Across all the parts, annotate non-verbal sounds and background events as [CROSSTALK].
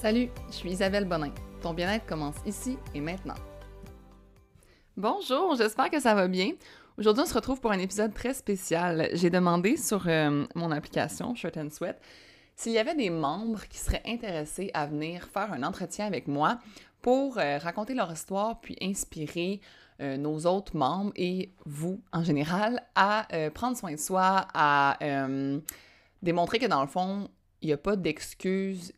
Salut, je suis Isabelle Bonin. Ton bien-être commence ici et maintenant. Bonjour, j'espère que ça va bien. Aujourd'hui, on se retrouve pour un épisode très spécial. J'ai demandé sur euh, mon application Shirt and Sweat s'il y avait des membres qui seraient intéressés à venir faire un entretien avec moi pour euh, raconter leur histoire puis inspirer euh, nos autres membres et vous en général à prendre soin de soi, à démontrer que dans le fond, il n'y a pas d'excuse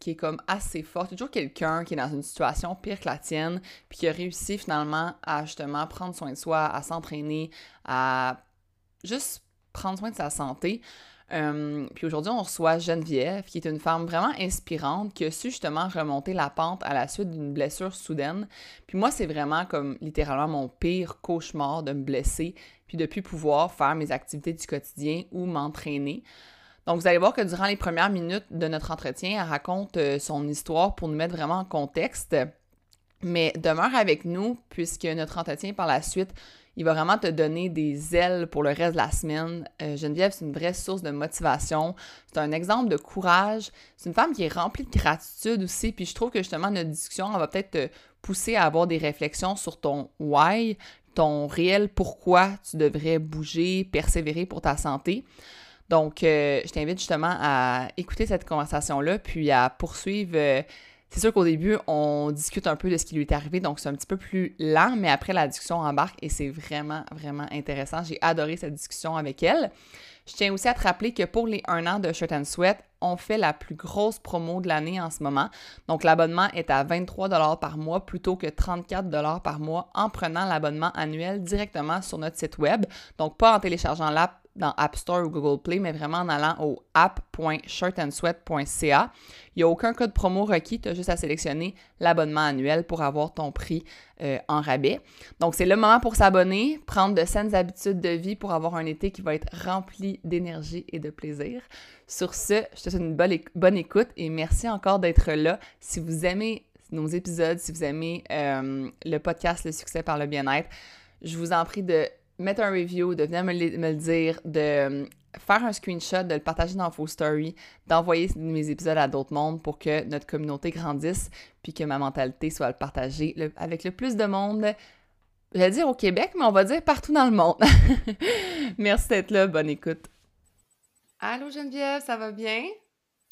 qui, est comme assez forte. Il toujours quelqu'un qui est dans une situation pire que la tienne, puis qui a réussi finalement à justement prendre soin de soi, à s'entraîner, à juste prendre soin de sa santé. Puis aujourd'hui, on reçoit Geneviève, qui est une femme vraiment inspirante, qui a su justement remonter la pente à la suite d'une blessure soudaine. Puis moi, c'est vraiment comme littéralement mon pire cauchemar de me blesser, puis de plus pouvoir faire mes activités du quotidien ou m'entraîner. Donc, vous allez voir que durant les premières minutes de notre entretien, elle raconte euh, son histoire pour nous mettre vraiment en contexte. Mais demeure avec nous, puisque notre entretien par la suite, il va vraiment te donner des ailes pour le reste de la semaine. Euh, Geneviève, c'est une vraie source de motivation. C'est un exemple de courage. C'est une femme qui est remplie de gratitude aussi. Puis je trouve que justement, notre discussion, elle va peut-être te pousser à avoir des réflexions sur ton why, ton réel pourquoi tu devrais bouger, persévérer pour ta santé. Donc, euh, je t'invite justement à écouter cette conversation-là, puis à poursuivre. Euh, c'est sûr qu'au début, on discute un peu de ce qui lui est arrivé, donc c'est un petit peu plus lent, mais après, la discussion embarque et c'est vraiment, vraiment intéressant. J'ai adoré cette discussion avec elle. Je tiens aussi à te rappeler que pour les 1 an de Shirt and Sweat, on fait la plus grosse promo de l'année en ce moment. Donc, l'abonnement est à 23 par mois plutôt que 34 par mois en prenant l'abonnement annuel directement sur notre site web. Donc, pas en téléchargeant l'app dans App Store ou Google Play, mais vraiment en allant au app.shirtandsweat.ca. Il n'y a aucun code promo requis, tu as juste à sélectionner l'abonnement annuel pour avoir ton prix euh, en rabais. Donc, c'est le moment pour s'abonner, prendre de saines habitudes de vie pour avoir un été qui va être rempli d'énergie et de plaisir. Sur ce, je te souhaite une bonne, écoute et merci encore d'être là. Si vous aimez nos épisodes, si vous aimez euh, le podcast Le succès par le bien-être, je vous en prie de mettre un review, de venir me, le dire, de euh, faire un screenshot, de le partager dans vos stories, d'envoyer mes épisodes à d'autres mondes pour que notre communauté grandisse, puis que ma mentalité soit partagée avec le plus de monde. Je vais dire au Québec, mais on va dire partout dans le monde. [LAUGHS] Merci d'être là, bonne écoute. Allô Geneviève, ça va bien?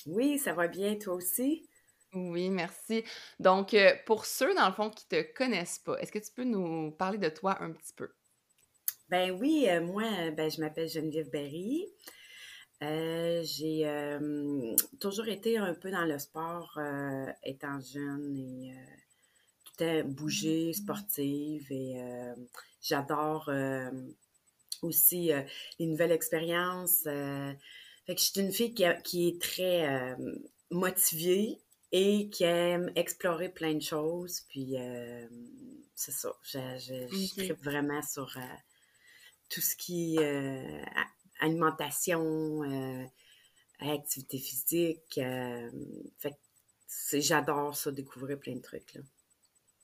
Oui, ça va bien, toi aussi? Oui, merci. Donc, euh, pour ceux, dans le fond, qui te connaissent pas, est-ce que tu peux nous parler de toi un petit peu? Ben oui, euh, moi, ben, je m'appelle Geneviève Berry. Euh, j'ai euh, toujours été un peu dans le sport étant jeune et tout à bouger, sportive et j'adore aussi les nouvelles expériences. fait que je suis une fille qui, qui est très motivée et qui aime explorer plein de choses. Puis c'est ça, je, je, vraiment sur tout ce qui est euh, alimentation, euh, activité physique. Euh, fait j'adore ça, découvrir plein de trucs. Là.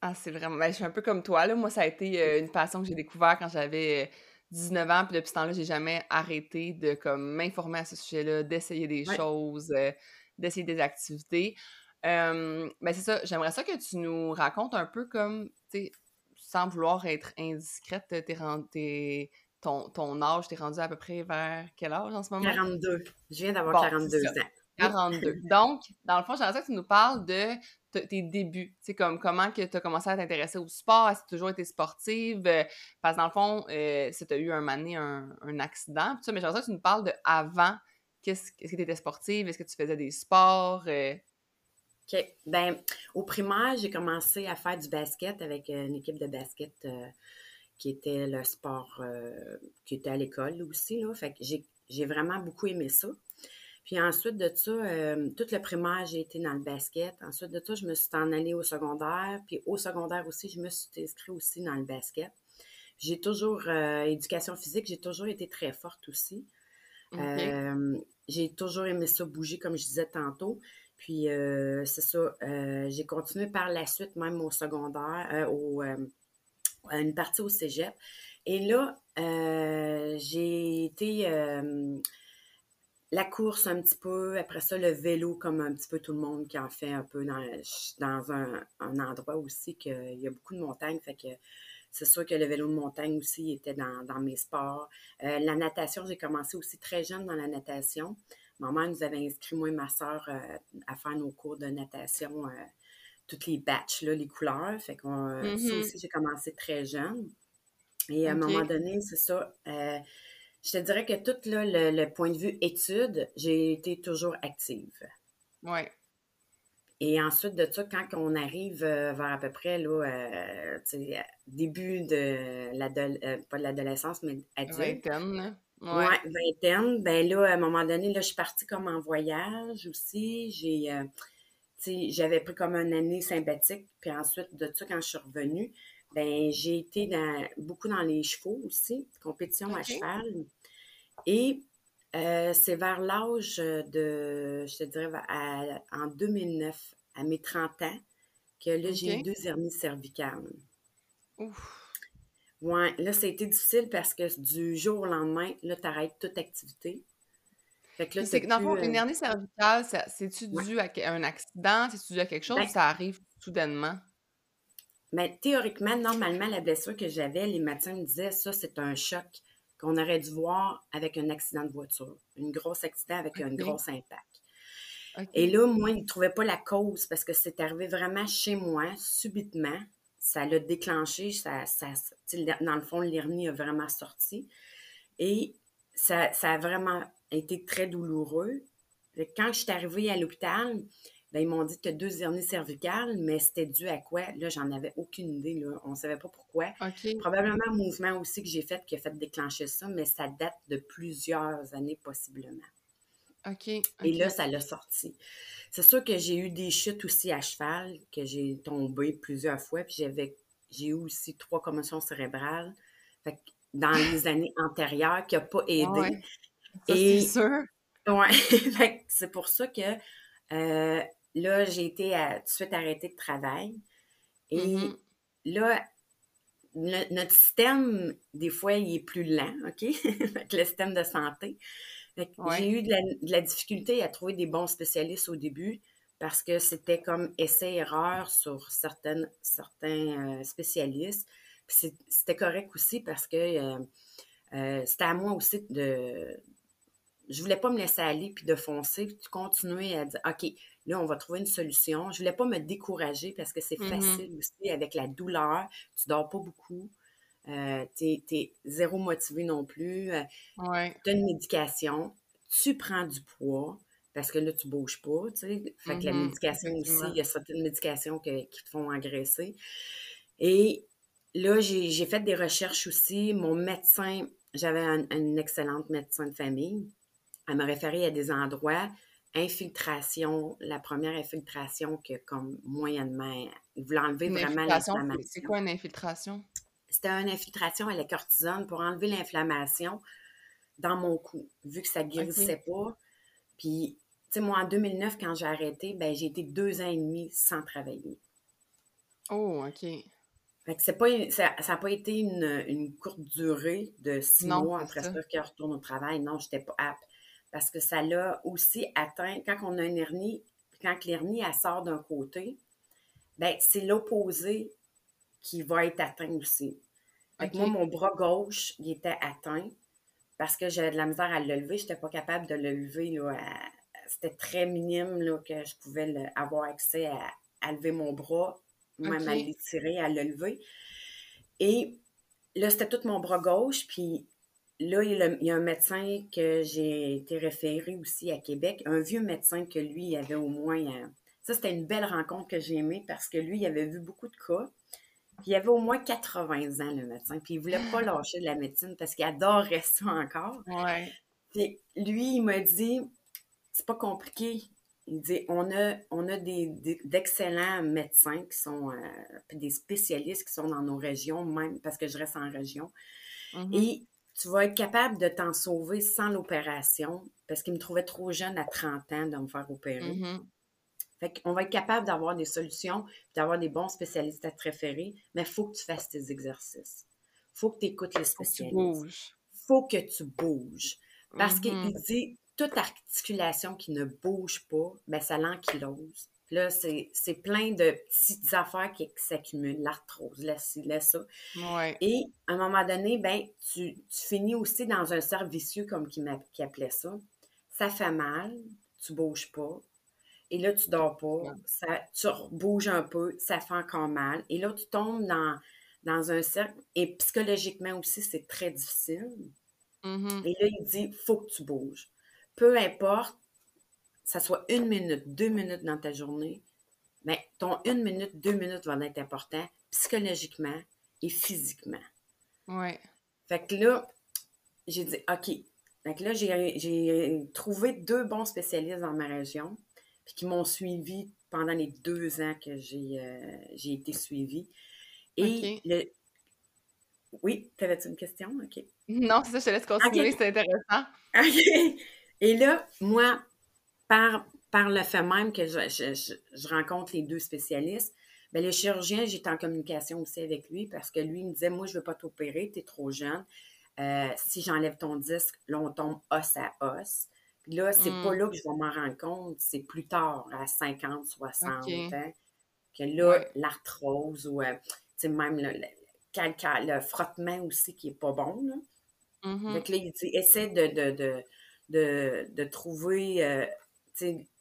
Ah, c'est vraiment. Ben, je suis un peu comme toi. Là. Moi, ça a été une passion que j'ai découvert quand j'avais 19 ans. Puis depuis ce temps-là, j'ai jamais arrêté de comme m'informer à ce sujet-là, d'essayer des choses, d'essayer des activités. ben c'est ça. J'aimerais ça que tu nous racontes un peu comme, tu sais, sans vouloir être indiscrète, t'es ton, ton âge, t'es rendu à peu près vers quel âge en ce moment? 42. Je viens d'avoir 42 ans. 42. [LAUGHS] Donc, dans le fond, j'aimerais ça que tu nous parles de tes débuts. Tu sais, comme comment que tu as commencé à t'intéresser au sport, est-ce que tu as toujours été sportive? Euh, parce que dans le fond, euh, si tu as eu un moment un, un accident, tout ça, mais j'aimerais ça que tu nous parles de avant. Qu'est-ce est-ce que tu étais sportive? Est-ce que tu faisais des sports? Euh? OK. Ben, au primaire, j'ai commencé à faire du basket avec une équipe de basket qui était le sport euh, qui était à l'école aussi. Là. Fait que j'ai vraiment beaucoup aimé ça. Puis ensuite de ça, euh, toute le primaire, j'ai été dans le basket. Ensuite de ça, je me suis en allée au secondaire. Puis au secondaire aussi, je me suis inscrite aussi dans le basket. J'ai toujours, euh, éducation physique, j'ai toujours été très forte aussi. j'ai toujours aimé ça bouger, comme je disais tantôt. Puis c'est ça, j'ai continué par la suite, même au secondaire, au, une partie au cégep. Et là, euh, j'ai été. Euh, la course un petit peu, après ça, le vélo, comme un petit peu tout le monde qui en fait un peu dans, dans un, endroit aussi qu'il y a beaucoup de montagnes. Fait que c'est sûr que le vélo de montagne aussi était dans, mes sports. Euh, la natation, j'ai commencé aussi très jeune dans la natation. Maman nous avait inscrit, moi et ma soeur, euh, à faire nos cours de natation, euh, toutes les batchs, là, les couleurs. Fait qu'on, ça mm-hmm. aussi, j'ai commencé très jeune. Et à un moment donné, c'est ça je te dirais que tout le, point de vue études, j'ai été toujours active. Oui. Et ensuite de ça, quand on arrive euh, vers à peu près là, euh, début de l'adolescence, euh, pas de l'adolescence, mais adulte. Vingtaine, Ouais. vingtaine. Ben là, à un moment donné, là, je suis partie comme en voyage aussi. J'ai, j'avais pris comme une année sympathique. Puis ensuite de ça, quand je suis revenue, ben, j'ai été dans, beaucoup dans les chevaux aussi, compétition à cheval. Et euh, c'est vers l'âge de, je te dirais, en 2009, à mes 30 ans, que là, j'ai eu deux hernies cervicales. Ouf. Ouais, là, ça a été difficile parce que du jour au lendemain, là, tu arrêtes toute activité. Fait que là, c'est dans le fond, une euh, hernie cervicale, c'est-tu dû à un accident? C'est-tu dû à quelque chose ou ben ça arrive soudainement? Mais théoriquement, normalement, la blessure que j'avais, les médecins me disaient ça, c'est un choc qu'on aurait dû voir avec un accident de voiture, un gros accident avec un gros impact. Et là, moi, ils ne trouvaient pas la cause parce que c'est arrivé vraiment chez moi, subitement. Ça l'a déclenché, ça, ça, dans le fond, l'hernie a vraiment sorti. Et ça, ça a vraiment été très douloureux. Quand je suis arrivée à l'hôpital, ben, ils m'ont dit que tu as deux hernies cervicales, mais c'était dû à quoi? Là, j'en avais aucune idée. Là. On ne savait pas pourquoi. Probablement un mouvement aussi que j'ai fait qui a fait déclencher ça, mais ça date de plusieurs années possiblement. Et là, ça l'a sorti. C'est sûr que j'ai eu des chutes aussi à cheval, que j'ai tombé plusieurs fois, puis j'avais j'ai eu aussi trois commotions cérébrales. Fait dans les [LAUGHS] années antérieures, qui n'a pas aidé. C'est sûr. Ouais. [LAUGHS] c'est pour ça que euh, Là, j'ai été tout de suite arrêtée de travail. Et mm-hmm. là, notre système, des fois, il est plus lent, OK? [LAUGHS] le système de santé. J'ai eu de la, difficulté à trouver des bons spécialistes au début parce que c'était comme essai-erreur sur certaines, certains euh, spécialistes. C'était correct aussi parce que euh, euh, c'était à moi aussi de. Je voulais pas me laisser aller puis de foncer, puis de continuer à dire OK, Là, on va trouver une solution. Je ne voulais pas me décourager parce que c'est mm-hmm. facile aussi avec la douleur. Tu dors pas beaucoup. Euh, tu es, zéro motivé non plus. Euh, tu as une médication. Tu prends du poids parce que là, tu ne bouges pas. Fait que la mm-hmm. médication aussi, il y a certaines médications qui te font engraisser. Et là, j'ai fait des recherches aussi. Mon médecin, j'avais une excellente médecin de famille. Elle m'a référé à des endroits infiltration, la première infiltration que comme moyennement, il voulait enlever vraiment l'inflammation. C'est quoi une infiltration? C'était une infiltration à la cortisone pour enlever l'inflammation dans mon cou, vu que ça ne guérissait pas. Puis, tu sais, moi, en 2009, quand j'ai arrêté, ben, j'ai été deux ans et demi sans travailler. Oh, OK. Fait que pas, ça n'a pas été une, courte durée de six mois après ça que je retourne au travail. Non, je n'étais pas apte parce que ça l'a aussi atteint, quand on a une hernie, quand l'hernie, sort d'un côté, ben c'est l'opposé qui va être atteint aussi. moi, mon bras gauche, il était atteint parce que j'avais de la misère à le lever. Je n'étais pas capable de le lever. C'était très minime là, que je pouvais avoir accès à, lever mon bras, même à l'étirer, à le lever. Et là, c'était tout mon bras gauche, puis là, il y, a, un médecin que j'ai été référé aussi à Québec, un vieux médecin que lui, il avait au moins. Euh, ça, c'était une belle rencontre que j'ai aimée parce que lui, il avait vu beaucoup de cas. Puis il avait au moins 80 ans, le médecin. Puis il voulait pas [LAUGHS] lâcher de la médecine parce qu'il adorait ça encore. Ouais. Puis lui, il m'a dit c'est pas compliqué. Il dit on a, on a des, d'excellents médecins qui sont euh, des spécialistes qui sont dans nos régions, même parce que je reste en région. Mm-hmm. Et tu vas être capable de t'en sauver sans l'opération parce qu'il me trouvait trop jeune à 30 ans de me faire opérer. Fait qu'on va être capable d'avoir des solutions, d'avoir des bons spécialistes à te référer, mais il faut que tu fasses tes exercices. Il faut que tu écoutes les spécialistes. Il faut que tu bouges. Parce qu'il mm-hmm. dit, toute articulation qui ne bouge pas, ben ça l'ankylose. Là, c'est plein de petites affaires qui, s'accumulent, l'arthrose, la ci, la ça. Et à un moment donné, ben, tu, finis aussi dans un cercle vicieux, comme qui, appelait ça. Ça fait mal, tu bouges pas. Et là, tu dors pas, ça, tu bouges un peu, ça fait encore mal. Et là, tu tombes dans, dans un cercle. Et psychologiquement aussi, c'est très difficile. Mm-hmm. Et là, il dit, faut que tu bouges. Peu importe ça soit une minute, deux minutes dans ta journée, mais ton une minute, deux minutes va être important psychologiquement et physiquement. Oui. Fait que là, j'ai dit, OK. Fait que là, j'ai trouvé deux bons spécialistes dans ma région, puis qui m'ont suivi pendant les deux ans que j'ai euh, été suivie. Et le... Oui, t'avais-tu une question? OK. Non, c'est ça, je te laisse continuer, c'est intéressant. OK. Et là, moi, par, le fait même que je, rencontre les deux spécialistes, bien, le chirurgien, j'étais en communication aussi avec lui parce que lui, il me disait Moi, je ne veux pas t'opérer, tu es trop jeune. Euh, si j'enlève ton disque, là, on tombe os à os. Puis là, c'est pas hmm. là que je vais m'en rendre compte, c'est plus tard, à 50, 60 ans, que là, l'arthrose ou euh, même le, le, frottement aussi qui est pas bon. Là. Mm-hmm. Donc là, il dit essaie de, de, trouver euh,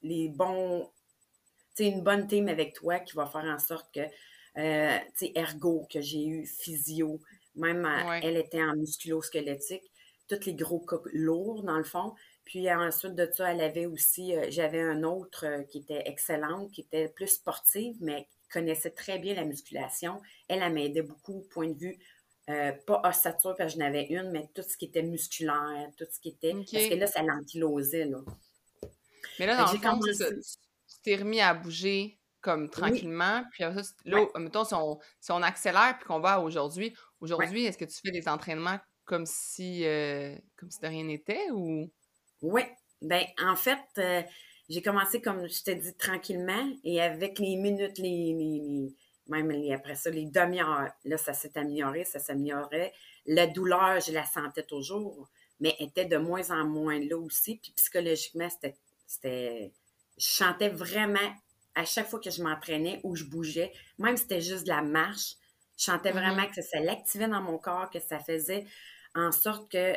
les bons, une bonne team avec toi qui va faire en sorte que, euh, ergo que j'ai eu, physio, même euh, elle était en musculo-squelettique, tous les gros lourds dans le fond. Puis ensuite de ça, elle avait aussi, euh, j'avais un autre qui était excellente, qui était plus sportive, mais connaissait très bien la musculation. Elle, elle m'aidait beaucoup au point de vue pas ossature, parce que je n'avais une, mais tout ce qui était musculaire, tout ce qui était. Parce que là, ça l'ankylosait, là. Mais là, dans le fond, tu t'es remis à bouger comme tranquillement. Puis là, mettons, si on, accélère puis qu'on va aujourd'hui, aujourd'hui, est-ce que tu fais des entraînements comme si, euh, comme si de rien n'était ou? Oui. Ben, en fait, euh, j'ai commencé, comme je t'ai dit, tranquillement et avec les minutes, les, même après ça, les demi-heures, là, ça s'est amélioré, ça s'améliorait. La douleur, je la sentais toujours, mais était de moins en moins là aussi. Puis psychologiquement, c'était c'était. Je chantais vraiment à chaque fois que je m'entraînais ou je bougeais, même si c'était juste de la marche, je chantais mm-hmm. vraiment que ça l'activait dans mon corps, que ça faisait en sorte que,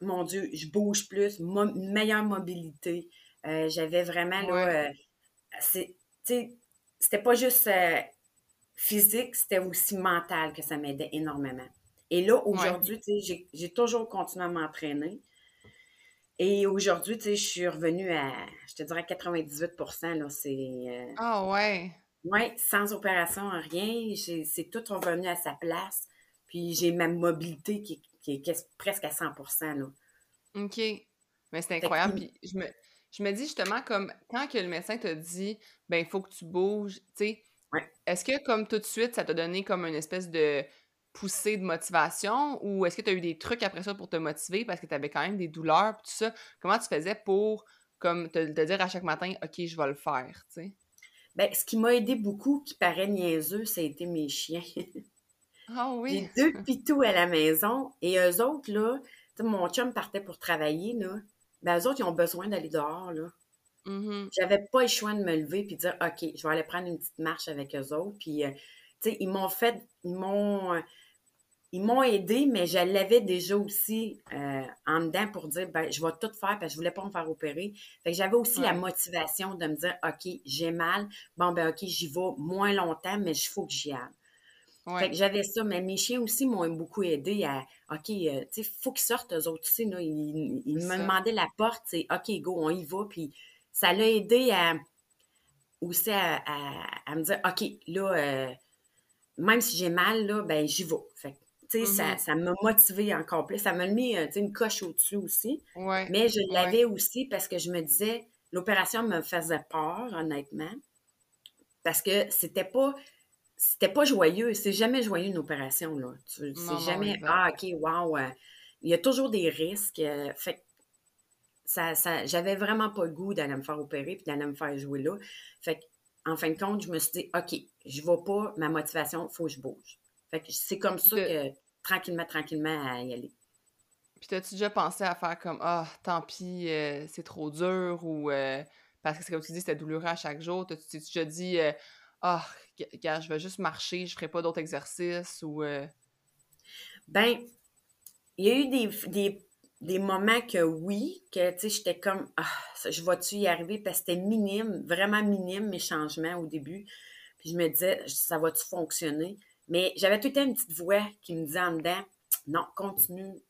mon Dieu, je bouge plus, meilleure mobilité. Euh, j'avais vraiment, là, euh, c'était pas juste euh, physique, c'était aussi mental que ça m'aidait énormément. Et là, aujourd'hui, j'ai toujours continué à m'entraîner. Et aujourd'hui, tu sais, je suis revenue à, je te dirais 98% là, c'est... Euh, ah ouais? Oui, sans opération, rien. C'est tout revenu à sa place. Puis j'ai ma mobilité qui, est presque à 100% là. OK. Mais c'est incroyable. Puis je me, je me dis justement, comme quand que le médecin t'a dit, ben il faut que tu bouges, tu sais, est-ce que comme tout de suite, ça t'a donné comme une espèce de poussée de motivation ou est-ce que tu as eu des trucs après ça pour te motiver parce que tu avais quand même des douleurs tout ça? Comment tu faisais pour comme te, dire à chaque matin OK, je vais le faire, tu sais? Ben, ce qui m'a aidé beaucoup, qui paraît niaiseux, ça a été mes chiens. Ah oui? J'ai deux [LAUGHS] pitous à la maison et eux autres, là, mon chum partait pour travailler, là. Ben, eux autres, ils ont besoin d'aller dehors, là. Mm-hmm. J'avais pas le choix de me lever et de dire OK, je vais aller prendre une petite marche avec eux autres. Puis, euh, tu sais, ils m'ont fait, ils m'ont, ils m'ont aidé, mais je l'avais déjà aussi euh, en dedans pour dire ben, je vais tout faire parce que je voulais pas me faire opérer. Fait que j'avais aussi la motivation de me dire OK, j'ai mal, bon ben OK, j'y vais moins longtemps, mais il faut que j'y aille. Fait que j'avais ça, mais mes chiens aussi m'ont beaucoup aidé à OK, euh, tu sais, faut qu'ils sortent eux autres aussi. Là. Ils, me demandaient la porte, c'est OK, go, on y va. Puis ça l'a aidé à aussi à, me dire OK, là, euh, même si j'ai mal, là, ben j'y vais. Fait Mm-hmm. ça, m'a motivé encore plus. Ça m'a mis euh, une coche au-dessus aussi. Mais je l'avais aussi parce que je me disais, l'opération me faisait peur, honnêtement. Parce que c'était pas c'était pas joyeux. C'est jamais joyeux une opération, là. C'est jamais Ah, ok, wow. Euh, il y a toujours des risques. Euh, fait ça, ça j'avais vraiment pas le goût d'aller me faire opérer puis d'aller me faire jouer là. Fait en fin de compte, je me suis dit, OK, je vais pas, ma motivation, il faut que je bouge. Fait que c'est comme ça que tranquillement, tranquillement à y aller. Puis t'as-tu déjà pensé à faire comme Ah, tant pis, euh, c'est trop dur ou euh, parce que c'est comme tu dis, c'était douloureux à chaque jour. T'as-tu déjà dit euh, Ah, gars, je vais juste marcher, je ferai pas d'autres exercices ou Ben, il y a eu des, des, moments que oui, que tu sais, j'étais comme Ah, je vais-tu y arriver? Parce que c'était minime, vraiment minime mes changements au début. Puis je me disais, ça va-tu fonctionner? Mais j'avais tout le temps une petite voix qui me disait en dedans, non, continue,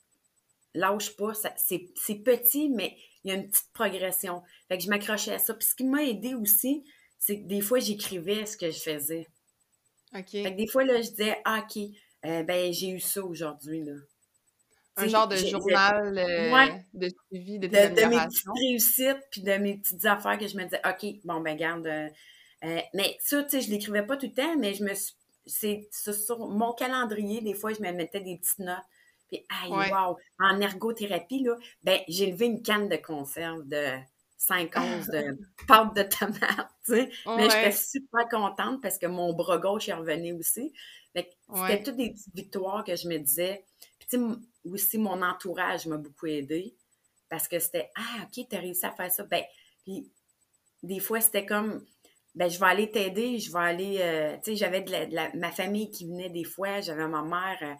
lâche pas, c'est petit, mais il y a une petite progression. Fait que je m'accrochais à ça. Puis ce qui m'a aidé aussi, c'est que des fois, j'écrivais ce que je faisais. OK. Fait que des fois, là, je disais, ah, OK, euh, ben, j'ai eu ça aujourd'hui, là. Un genre de journal euh, de suivi de, de, de mes petites réussites, puis de mes petites affaires que je me disais, OK, bon, ben, garde. Euh, mais ça, tu sais, je l'écrivais pas tout le temps, mais je me C'est sur mon calendrier, des fois, je me mettais des petites notes. Puis, aïe, wow! En ergothérapie, là, ben, j'ai levé une canne de conserve de 5 onces de [LAUGHS] pâte de tomate, tu sais. Mais j'étais super contente parce que mon bras gauche est revenu aussi. C'était toutes des petites victoires que je me disais. Puis, tu sais, aussi, mon entourage m'a beaucoup aidé parce que c'était, ah, OK, t'as réussi à faire ça. Ben, puis, des fois, c'était comme, ben, je vais aller t'aider, je vais aller, euh, tu sais, j'avais de, ma famille qui venait des fois, j'avais ma mère, euh,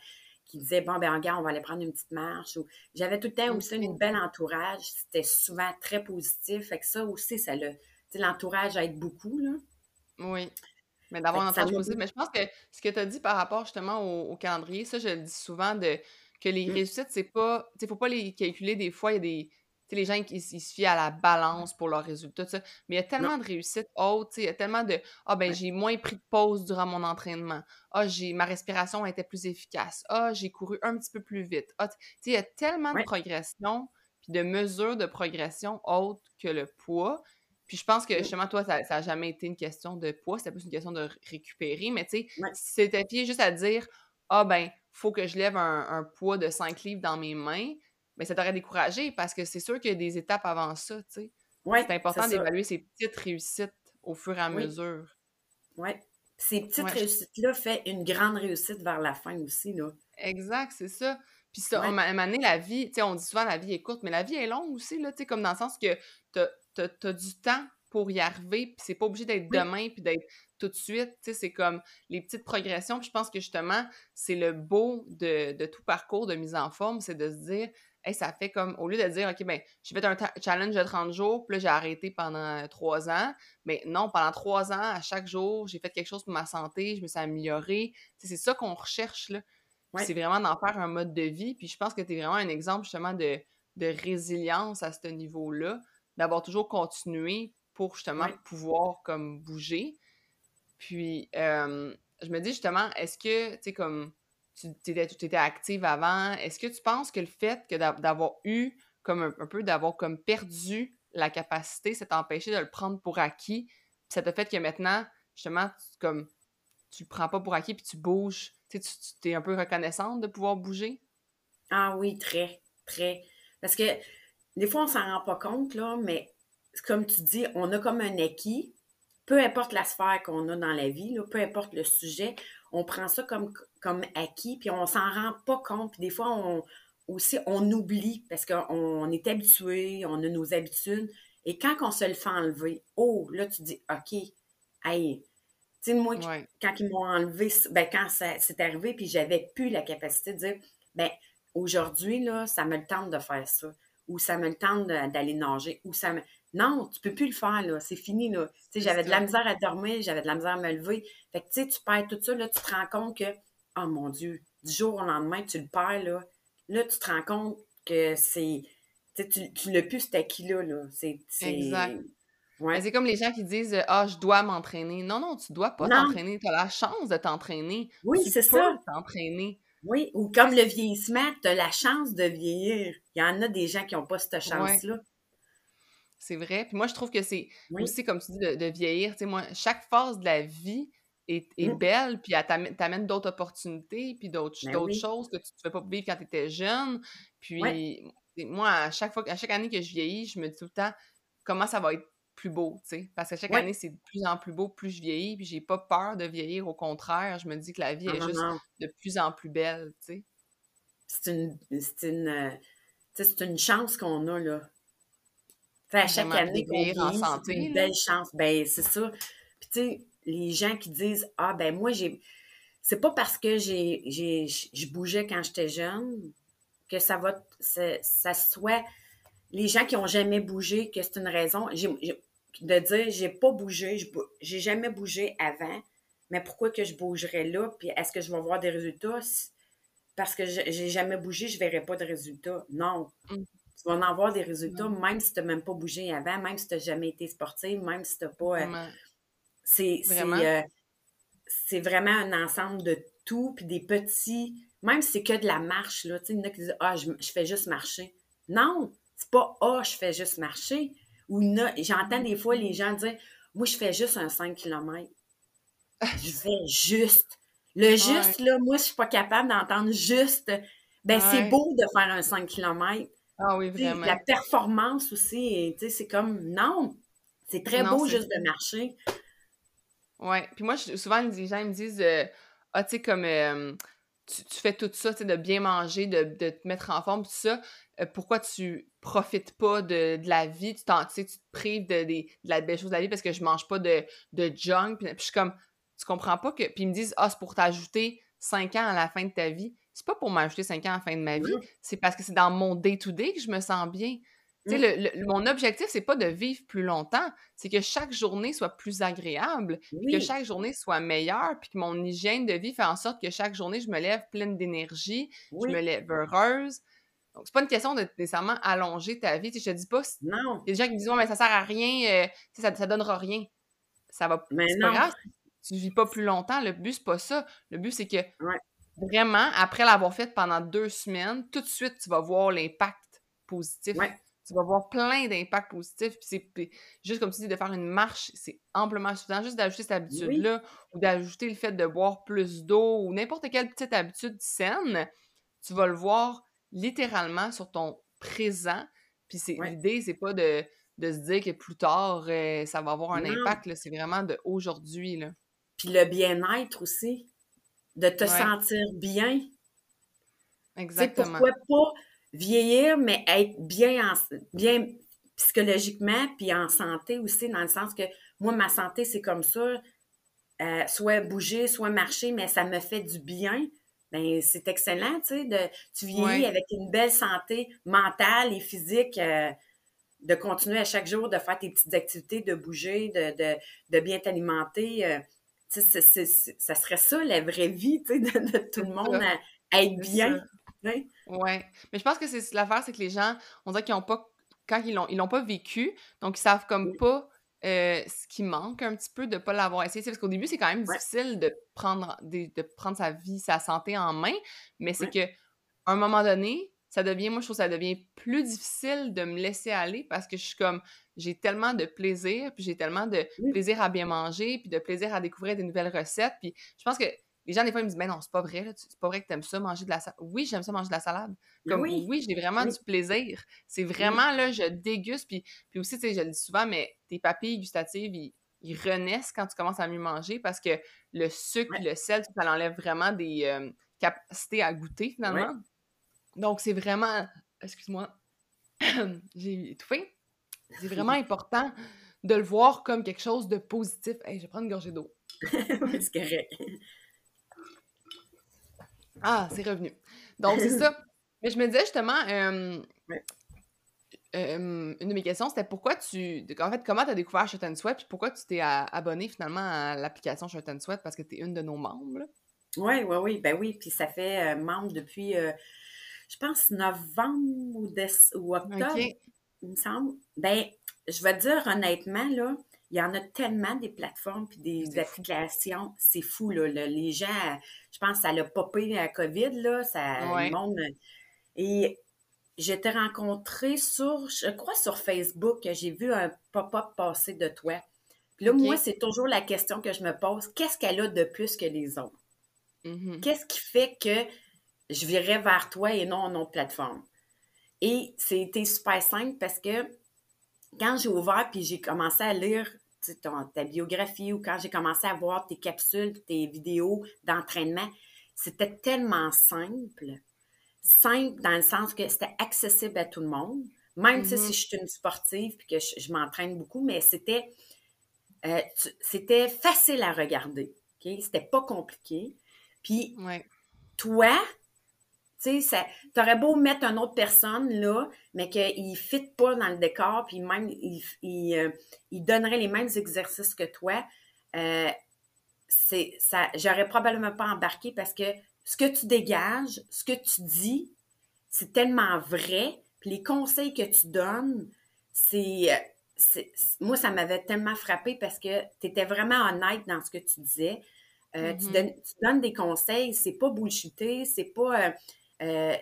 qui disait bon ben regarde on va aller prendre une petite marche ou j'avais tout le temps aussi une belle entourage c'était souvent très positif fait que ça aussi ça le l'entourage aide beaucoup là. Oui mais d'avoir un entourage positif mais je pense que ce que tu as dit par rapport justement au, calendrier ça je le dis souvent de que les mmh. réussites c'est pas tu faut pas les calculer des fois il y a des les gens, ils, se fient à la balance pour leurs résultats, ça. Mais il y a tellement de réussites hautes, il y a tellement de « Ah, ben, j'ai moins pris de pause durant mon entraînement. Ah, j'ai ma respiration était plus efficace. Ah, j'ai couru un petit peu plus vite. Ah, tu sais, il y a tellement de progression puis de mesures de progression autres que le poids. Puis je pense que justement, toi, ça n'a jamais été une question de poids, c'était plus une question de récupérer. Mais tu sais, si c'était juste à dire Ah, ben, faut que je lève un, un, poids de 5 livres dans mes mains, mais ça t'aurait découragé parce que c'est sûr qu'il y a des étapes avant ça, tu sais. c'est important d'évaluer ces petites réussites au fur et à mesure. Oui. Ces petites réussites-là font une grande réussite vers la fin aussi, là. Exact, c'est ça. Puis ça, ouais. à la vie, tu sais, on dit souvent la vie est courte, mais la vie est longue aussi, là, tu sais, comme dans le sens que t'as as, du temps pour y arriver, puis c'est pas obligé d'être demain, puis d'être tout de suite, tu sais, c'est comme les petites progressions, puis je pense que justement, c'est le beau de, de, tout parcours de mise en forme, c'est de se dire, ça fait comme, au lieu de dire, OK, ben, j'ai fait un challenge de 30 jours, puis là, j'ai arrêté pendant trois ans. Mais non, pendant trois ans, à chaque jour, j'ai fait quelque chose pour ma santé, je me suis améliorée. c'est ça qu'on recherche, là. C'est vraiment d'en faire un mode de vie. Puis je pense que tu es vraiment un exemple, justement, de, résilience à ce niveau-là, d'avoir toujours continué pour, justement, pouvoir, comme, bouger. Puis, je me dis, justement, est-ce que, tu sais, comme tu étais, active avant. Est-ce que tu penses que le fait que d'avoir eu comme un, peu d'avoir comme perdu la capacité, ça t'a empêché de le prendre pour acquis, ça t'a fait que maintenant, justement, tu, comme tu le prends pas pour acquis puis tu bouges, tu, tu es un peu reconnaissante de pouvoir bouger? Ah oui, très, très. Parce que des fois, on s'en rend pas compte, là, mais comme tu dis, on a comme un acquis, peu importe la sphère qu'on a dans la vie, peu importe le sujet, on prend ça comme, comme acquis, puis on s'en rend pas compte. Puis des fois, on, aussi, on oublie parce qu'on est habitué, on a nos habitudes. Et quand on se le fait enlever, oh, là, tu dis, OK, hey, tu sais, moi, quand ils m'ont enlevé, ben, quand c'est arrivé, puis j'avais plus la capacité de dire, ben, aujourd'hui, là, ça me le tente de faire ça, ou ça me le tente d'aller nager, ou ça me. Non, tu peux plus le faire, là. C'est fini, là. Tu sais, j'avais de la misère à dormir, j'avais de la misère à me lever. Fait que, tu sais, tu perds tout ça, là, tu te rends compte que, oh mon Dieu, du jour au lendemain, tu le perds, là. Là, tu te rends compte que c'est. Tu, tu l'as plus cet acquis-là, là. C'est. Exact. Ouais. C'est comme les gens qui disent Ah, je dois m'entraîner. Non, non, tu dois pas t'entraîner. Tu as la chance de t'entraîner. Oui, c'est ça. t'entraîner. Oui, ou comme le vieillissement, tu as la chance de vieillir. Il y en a des gens qui n'ont pas cette chance-là. C'est vrai. Puis moi, je trouve que c'est aussi, comme tu dis, de, vieillir. Tu sais, moi, chaque phase de la vie est, mmh. belle, puis elle t'amène d'autres opportunités, puis d'autres ben choses que tu ne pouvais pas vivre quand tu étais jeune. Puis moi, à chaque, fois, à chaque année que je vieillis, je me dis tout le temps comment ça va être plus beau, tu sais? Parce que chaque année, c'est de plus en plus beau, plus je vieillis, puis j'ai pas peur de vieillir. Au contraire, je me dis que la vie est juste de plus en plus belle, tu sais? C'est une, une, euh, c'est une chance qu'on a, là. à chaque année qu'on vit, c'est une belle chance. Ben, c'est ça. Puis, tu sais, les gens qui disent Ah, ben, moi, j'ai. C'est pas parce que j'ai, j'ai, je bougeais quand j'étais jeune que ça va. Ça soit. Les gens qui ont jamais bougé, que c'est une raison. de dire J'ai pas bougé, j'ai jamais bougé avant, mais pourquoi que je bougerais là? Puis, est-ce que je vais voir des résultats? parce que j'ai jamais bougé, je verrai pas de résultats. Non. Mm. Tu vas en avoir des résultats, même si tu n'as même pas bougé avant, même si tu n'as jamais été sportive, même si tu n'as pas. Euh, c'est euh, c'est vraiment un ensemble de tout, puis des petits. Même si c'est que de la marche, là. Tu sais, il y en a qui disent Ah, je, fais juste marcher. Non, c'est pas Ah, je fais juste marcher. Ou j'entends des fois les gens dire Moi, je fais juste un 5 km. je [LAUGHS] fais juste. Le juste, là, moi, je suis pas capable d'entendre juste. Ben, c'est beau de faire un 5 km. Ah oui, vraiment. la performance aussi, c'est comme, non, c'est très beau juste de marcher. Ouais. Puis moi, souvent, les gens me disent, euh, ah, tu sais, comme, euh, tu, fais tout ça, tu sais, de bien manger, de, te mettre en forme, tout ça. Euh, pourquoi tu profites pas de, la vie? Tu, tu te prives de, de, la belle chose de la vie parce que je mange pas de, de junk. puis je suis comme, tu comprends pas que. Puis ils me disent, ah, c'est pour t'ajouter 5 ans à la fin de ta vie. C'est pas pour m'ajouter 5 ans à la fin de ma vie, c'est parce que c'est dans mon day-to-day que je me sens bien. Mmh. mon objectif, c'est pas de vivre plus longtemps, c'est que chaque journée soit plus agréable, que chaque journée soit meilleure, puis que mon hygiène de vie fait en sorte que chaque journée, je me lève pleine d'énergie, je me lève heureuse. Donc, c'est pas une question de nécessairement allonger ta vie. Tu sais, je te dis pas. Non. Il y a des gens qui me disent, mais ça sert à rien, euh, ça, ça donnera rien. Ça va. Mais non. Pas grave tu vis pas plus longtemps. Le but, c'est pas ça. Le but, c'est que vraiment, après l'avoir fait pendant deux semaines, tout de suite, tu vas voir l'impact positif. Tu vas voir plein d'impacts positifs. Puis c'est juste comme tu dis, de faire une marche, c'est amplement suffisant. Juste d'ajouter cette habitude-là ou d'ajouter le fait de boire plus d'eau ou n'importe quelle petite habitude saine, tu vas le voir littéralement sur ton présent. Puis c'est l'idée, c'est pas de, se dire que plus tard, euh, ça va avoir un impact. C'est vraiment de aujourd'hui. Puis le bien-être aussi, de te sentir bien. Exactement. pourquoi pas vieillir, mais être bien, bien psychologiquement, puis en santé aussi, dans le sens que moi, ma santé, c'est comme ça. Euh, soit bouger, soit marcher, mais ça me fait du bien. Ben, c'est excellent, tu sais, de, tu vieillis avec une belle santé mentale et physique, euh, de continuer à chaque jour de faire tes petites activités, de bouger, de, de, bien t'alimenter. Euh, ça serait ça la vraie vie, tu sais, de, tout le monde à, être bien. Oui, ouais. Mais je pense que c'est l'affaire, c'est que les gens, on dirait qu'ils n'ont pas, quand ils l'ont, ils l'ont pas vécu, donc ils savent comme pas euh, ce qui manque un petit peu de ne pas l'avoir essayé. Parce qu'au début, c'est quand même difficile de prendre, de, prendre sa vie, sa santé en main, mais c'est que à un moment donné, ça devient, moi, je trouve que ça devient plus difficile de me laisser aller parce que je suis comme, j'ai tellement de plaisir, puis j'ai tellement de plaisir à bien manger, puis de plaisir à découvrir des nouvelles recettes. Puis je pense que les gens, des fois, ils me disent, mais non, c'est pas vrai, c'est pas vrai que t'aimes ça, manger de la salade. Oui, j'aime ça manger de la salade. Comme, oui, j'ai vraiment du plaisir. C'est vraiment, là, je déguste. Puis, puis aussi, tu sais, je le dis souvent, mais tes papilles gustatives, ils, renaissent quand tu commences à mieux manger parce que le sucre, le sel, ça enlève vraiment des euh, capacités à goûter, finalement. Donc, c'est vraiment. Excuse-moi, [COUGHS] j'ai étouffé. C'est vraiment [LAUGHS] important de le voir comme quelque chose de positif. Hey, je vais prendre une gorgée d'eau. [LAUGHS] c'est correct. Ah, c'est revenu. Donc, c'est ça. [LAUGHS] Mais je me disais justement, euh, euh, une de mes questions, c'était pourquoi tu. En fait, comment tu as découvert Shot and Sweat, puis pourquoi tu t'es abonné finalement à l'application Shot and Sweat parce que tu es une de nos membres? Oui, oui, oui. Ben oui, puis ça fait euh, membre depuis je pense, novembre ou, ou octobre, il me semble. Ben, je vais te dire honnêtement, là, il y en a tellement des plateformes puis des applications, c'est fou, là, Les gens, je pense ça l'a popé à COVID, là, ça, le monde... Et j'étais rencontrée sur, je crois sur Facebook, j'ai vu un pop-up passer de toi. Puis là, moi, c'est toujours la question que je me pose, qu'est-ce qu'elle a de plus que les autres? Mm-hmm. Qu'est-ce qui fait que je virais vers toi et non nos plateformes. Et c'était super simple parce que quand j'ai ouvert puis j'ai commencé à lire ta biographie ou quand j'ai commencé à voir tes capsules, tes vidéos d'entraînement, c'était tellement simple. simple dans le sens que c'était accessible à tout le monde. Même si Mhm. je suis une sportive puis que je, je m'entraîne beaucoup, mais c'était euh, c'était facile à regarder. ok? C'était pas compliqué. Puis Ouais. toi, tu sais, t'aurais beau mettre une autre personne là, mais qu'il ne fit pas dans le décor, puis même il, il, euh, il donnerait les mêmes exercices que toi, euh, c'est ça, j'aurais probablement pas embarqué parce que ce que tu dégages, ce que tu dis, c'est tellement vrai, puis les conseils que tu donnes, c'est, euh, moi ça m'avait tellement frappé parce que tu étais vraiment honnête dans ce que tu disais. Euh, tu, donnes, tu donnes des conseils, c'est pas bullshité, c'est pas. euh, euh,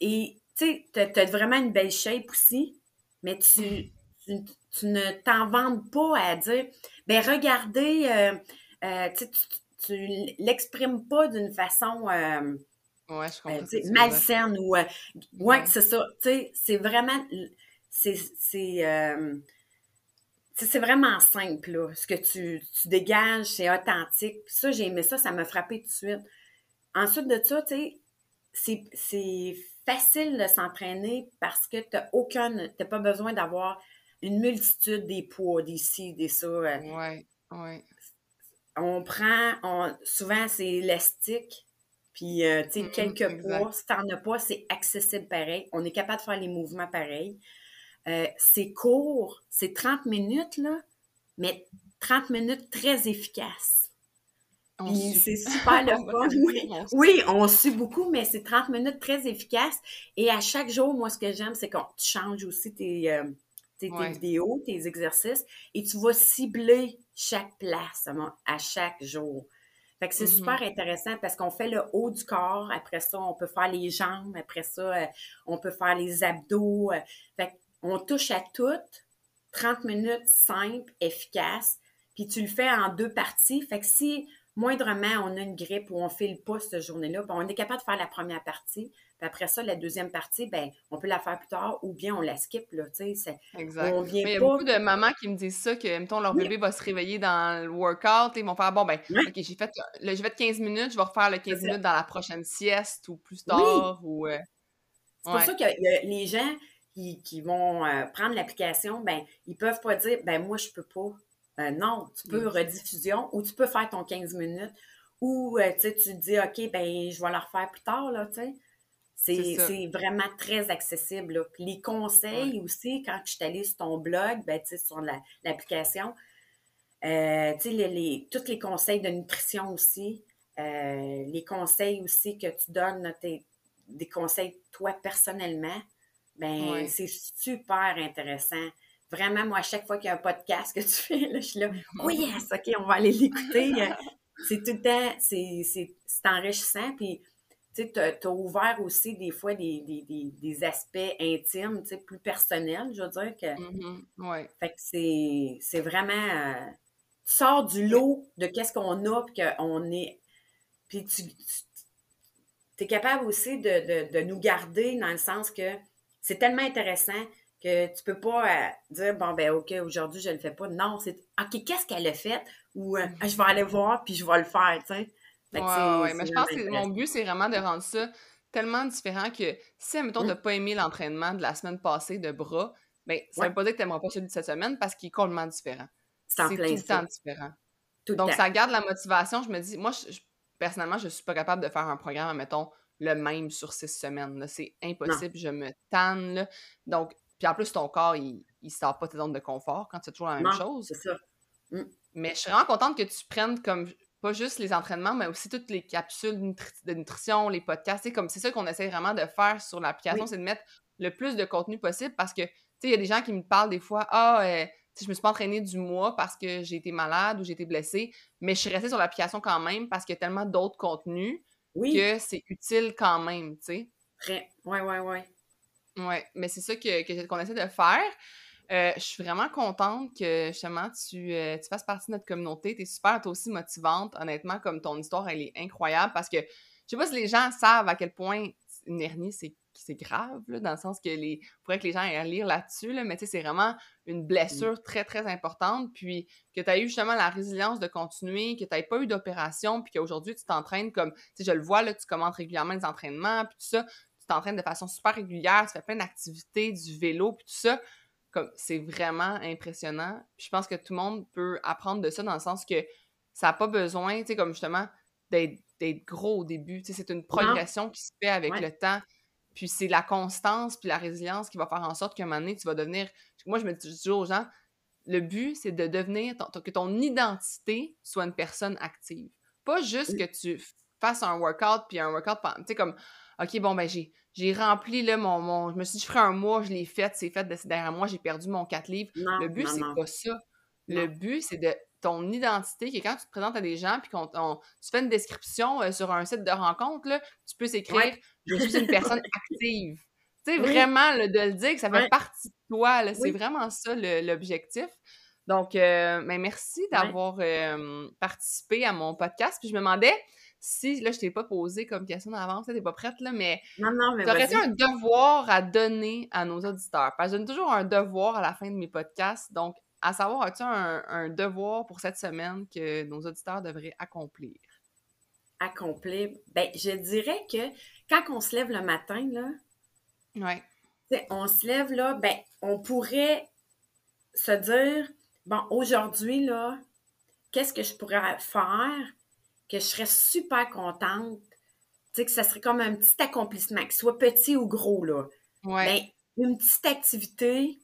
et tu sais, t'as as vraiment une belle shape aussi, mais tu, tu, tu ne t'en vantes pas à dire, ben regardez, euh, euh, tu, tu, tu l'exprimes pas d'une façon Ouais, je comprends. tu tu malsaine ou. ouais, Ouais. c'est ça. Tu sais, c'est vraiment. C'est. c'est, tu vraiment simple, là. Ce que tu, tu dégages, c'est authentique. Ça, j'ai aimé ça, ça m'a frappé tout de suite. Ensuite de ça, tu sais, c'est, c'est facile de s'entraîner parce que tu n'as aucun. Tu pas besoin d'avoir une multitude des poids, des ci, des ça. euh, Ouais, ouais. on prend, on, souvent c'est élastique, puis euh, tu sais, quelques exact. poids, si t'en as pas, c'est accessible pareil. On est capable de faire les mouvements pareils. Euh, c'est court, c'est 30 minutes, là, mais 30 minutes très efficaces. C'est [LAUGHS] super le fun, oui. on sue. Oui, on suit beaucoup, mais c'est 30 minutes très efficaces. Et à chaque jour, moi, ce que j'aime, c'est qu'on tu changes aussi tes, euh, tes, vidéos, tes exercices, et tu vas cibler chaque place à chaque jour. Fait que c'est Mhm. super intéressant parce qu'on fait le haut du corps, après ça, on peut faire les jambes, après ça, euh, on peut faire les abdos. euh, fait qu'on touche à tout, 30 minutes simple, efficace, puis tu le fais en deux parties. Fait que si moindrement on a une grippe ou on file pas cette journée-là, ben, on est capable de faire la première partie, puis après ça, la deuxième partie, ben on peut la faire plus tard ou bien on la skip, là, Exact. On vient Mais il y a pas... beaucoup de mamans qui me disent ça, que, mettons, leur Oui. bébé va se réveiller dans le workout, ils vont faire, bon, ben. OK, j'ai fait, le, j'ai fait 15 minutes, je vais refaire le 15 C'est ça. minutes dans la prochaine sieste ou plus Oui. tard, ou... euh, C'est pour ouais. ça que les gens qui, qui vont euh, prendre l'application, ben, ils peuvent pas dire, ben, moi, je peux pas. Euh, non, tu peux rediffusion ou tu peux faire ton 15 minutes ou, euh, tu tu te dis, OK, ben, je vais la refaire plus tard, là, tu sais. C'est vraiment très accessible, là. Puis les conseils aussi, quand je suis allée sur ton blog, ben, tu sur la- l'application, euh, tu les, les- tous les conseils de nutrition aussi, euh, les conseils aussi que tu donnes, des conseils toi personnellement, ben Ouais. c'est super intéressant. Vraiment, moi, à chaque fois qu'il y a un podcast que tu [LAUGHS] fais, là, je suis là, [LAUGHS] oh yes, OK, on va aller l'écouter. Euh, c'est tout le temps, c'est c'est- c'est enrichissant. Puis, tu sais, t'as as ouvert aussi des fois des, des, des, des aspects intimes, tu sais, plus personnels, je veux dire que. Mhm. Ouais. Fait que c'est c'est vraiment. euh, tu sors du lot de qu'est-ce qu'on a, puis qu'on est. Puis tu, es capable aussi de, de, de nous garder dans le sens que c'est tellement intéressant que tu peux pas euh, dire, bon, ben, OK, aujourd'hui, je le fais pas. Non, c'est, OK, qu'est-ce qu'elle a fait? Ou, euh, Ah, je vais aller voir, puis je vais le faire, tu sais. Ouais, ouais, Mais je pense que mon but, c'est vraiment de rendre ça tellement différent que si, mettons, Mm. t'as pas aimé l'entraînement de la semaine passée de bras, ben, ça Ouais. veut pas dire que t'aimeras pas celui de cette semaine parce qu'il est complètement différent. C'est tout le temps différent. Tout Donc, temps. ça garde la motivation. Je me dis, moi, je- je- personnellement, je suis pas capable de faire un programme, mettons, le même sur six semaines. C'est impossible. Je me tanne. là. Donc, puis en plus, ton corps, il, il sort pas tes zones de confort quand tu fais toujours la même Non, chose. c'est ça. Mais je suis vraiment contente que tu prennes comme pas juste les entraînements, mais aussi toutes les capsules nutri- de nutrition, les podcasts. C'est comme c'est ça qu'on essaie vraiment de faire sur l'application, Oui. c'est de mettre le plus de contenu possible parce que tu sais, il y a des gens qui me parlent des fois, ah, euh, je me suis pas entraînée du mois parce que j'ai été malade ou j'ai été blessée, mais je suis restée sur l'application quand même parce qu'il y a tellement d'autres contenus Oui, que c'est utile quand même, tu sais. très. Ouais, ouais, ouais. Ouais, mais c'est ça que, que- qu'on essaie de faire. Euh, je suis vraiment contente que justement tu, euh, tu fasses partie de notre communauté. Tu es super, toi aussi motivante. Honnêtement, comme ton histoire, elle est incroyable parce que je sais pas si les gens savent à quel point une hernie, c'est c'est grave, là, dans le sens que les. faudrait que les gens aient à lire là-dessus, là, mais tu sais, c'est vraiment une blessure très, très importante. Puis que tu as eu justement la résilience de continuer, que tu n'aies pas eu d'opération, puis qu'aujourd'hui, tu t'entraînes comme. Tu sais, je le vois, là, tu commentes régulièrement les entraînements, puis tout ça t'entraînes de façon super régulière, tu fais plein d'activités, du vélo, puis tout ça, comme c'est vraiment impressionnant. je pense que tout le monde peut apprendre de ça dans le sens que ça n'a pas besoin, tu sais, comme justement, d'être gros au début. Tu sais, c'est une progression qui se fait avec le temps. Puis c'est la constance puis la résilience qui va faire en sorte qu'à un moment donné, tu vas devenir... Moi, je me dis toujours aux gens, le but, c'est de devenir... que ton identité soit une personne active. Pas juste que tu fasses un workout, puis un workout, tu sais, comme, OK, bon, ben j'ai j'ai rempli là, mon, mon, Je me suis dit, je ferai un mois, je l'ai fait, c'est fait derrière un mois, j'ai perdu mon 4 livres. le but, c'est pas ça. Le but, c'est de ton identité, que quand tu te présentes à des gens, puis qu'on tu fais une description euh, sur un site de rencontre, là, tu peux s'écrire Je suis une personne [LAUGHS] active. Tu sais, vraiment, de le dire que ça fait partie de toi, c'est vraiment ça l'objectif. Donc, euh, ben, merci d'avoir euh, participé à mon podcast. Puis je me demandais, si, là, je t'ai pas posé comme question d'avance, t'es pas prête, là, mais. Non, non, mais. T'aurais-tu un devoir à donner à nos auditeurs? Parce que je donne toujours un devoir à la fin de mes podcasts. Donc, à savoir, as-tu un, devoir pour cette semaine que nos auditeurs devraient accomplir? Accomplir? Ben, je dirais que quand on se lève le matin, là. Ouais. On se lève, là, ben, on pourrait se dire, bon, aujourd'hui, là, qu'est-ce que je pourrais faire que je serais super contente, tu sais, que ça serait comme un petit accomplissement, que ce soit petit ou gros, là. Ouais. Ben, une petite activité,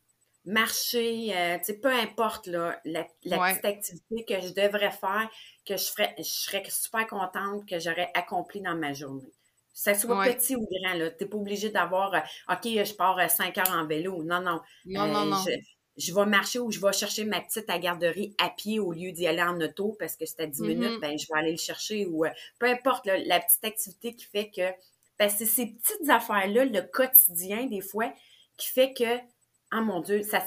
marcher, euh, tu sais, peu importe, là, la, petite activité que je devrais faire, que je, ferais, je serais super contente que j'aurais accompli dans ma journée. Ça soit petit ou grand, là. T'es pas obligé d'avoir, euh, OK, je pars 5 euh, heures en vélo. Non, non. Non, non, non je vais marcher ou je vais chercher ma petite à garderie à pied au lieu d'y aller en auto parce que c'est à 10 mm-hmm. minutes, ben, je vais aller le chercher ou euh, peu importe la petite activité qui fait que ben, c'est ces petites affaires-là, le quotidien des fois, qui fait que oh mon Dieu, ça,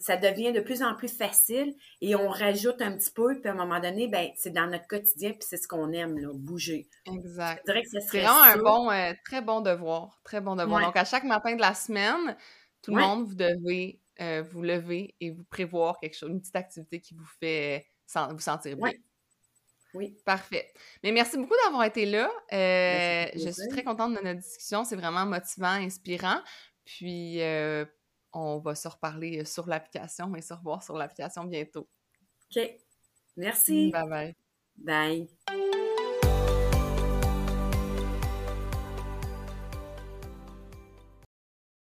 ça devient de plus en plus facile et on rajoute un petit peu, puis à un moment donné, ben, c'est dans notre quotidien, puis c'est ce qu'on aime, là, bouger. Exact. Je dirais que c'est vraiment un bon, euh, très bon devoir. Très bon devoir. Donc, à chaque matin de la semaine, tout le monde, vous devez euh, vous lever et vous prévoir quelque chose, une petite activité qui vous fait vous sentir bien. Oui. Parfait. Mais merci beaucoup d'avoir été là. Euh, je suis très contente de notre discussion. C'est vraiment motivant, inspirant. Puis, euh, on va se reparler sur l'application et se revoir sur l'application bientôt. OK. Merci. Bye bye. Bye.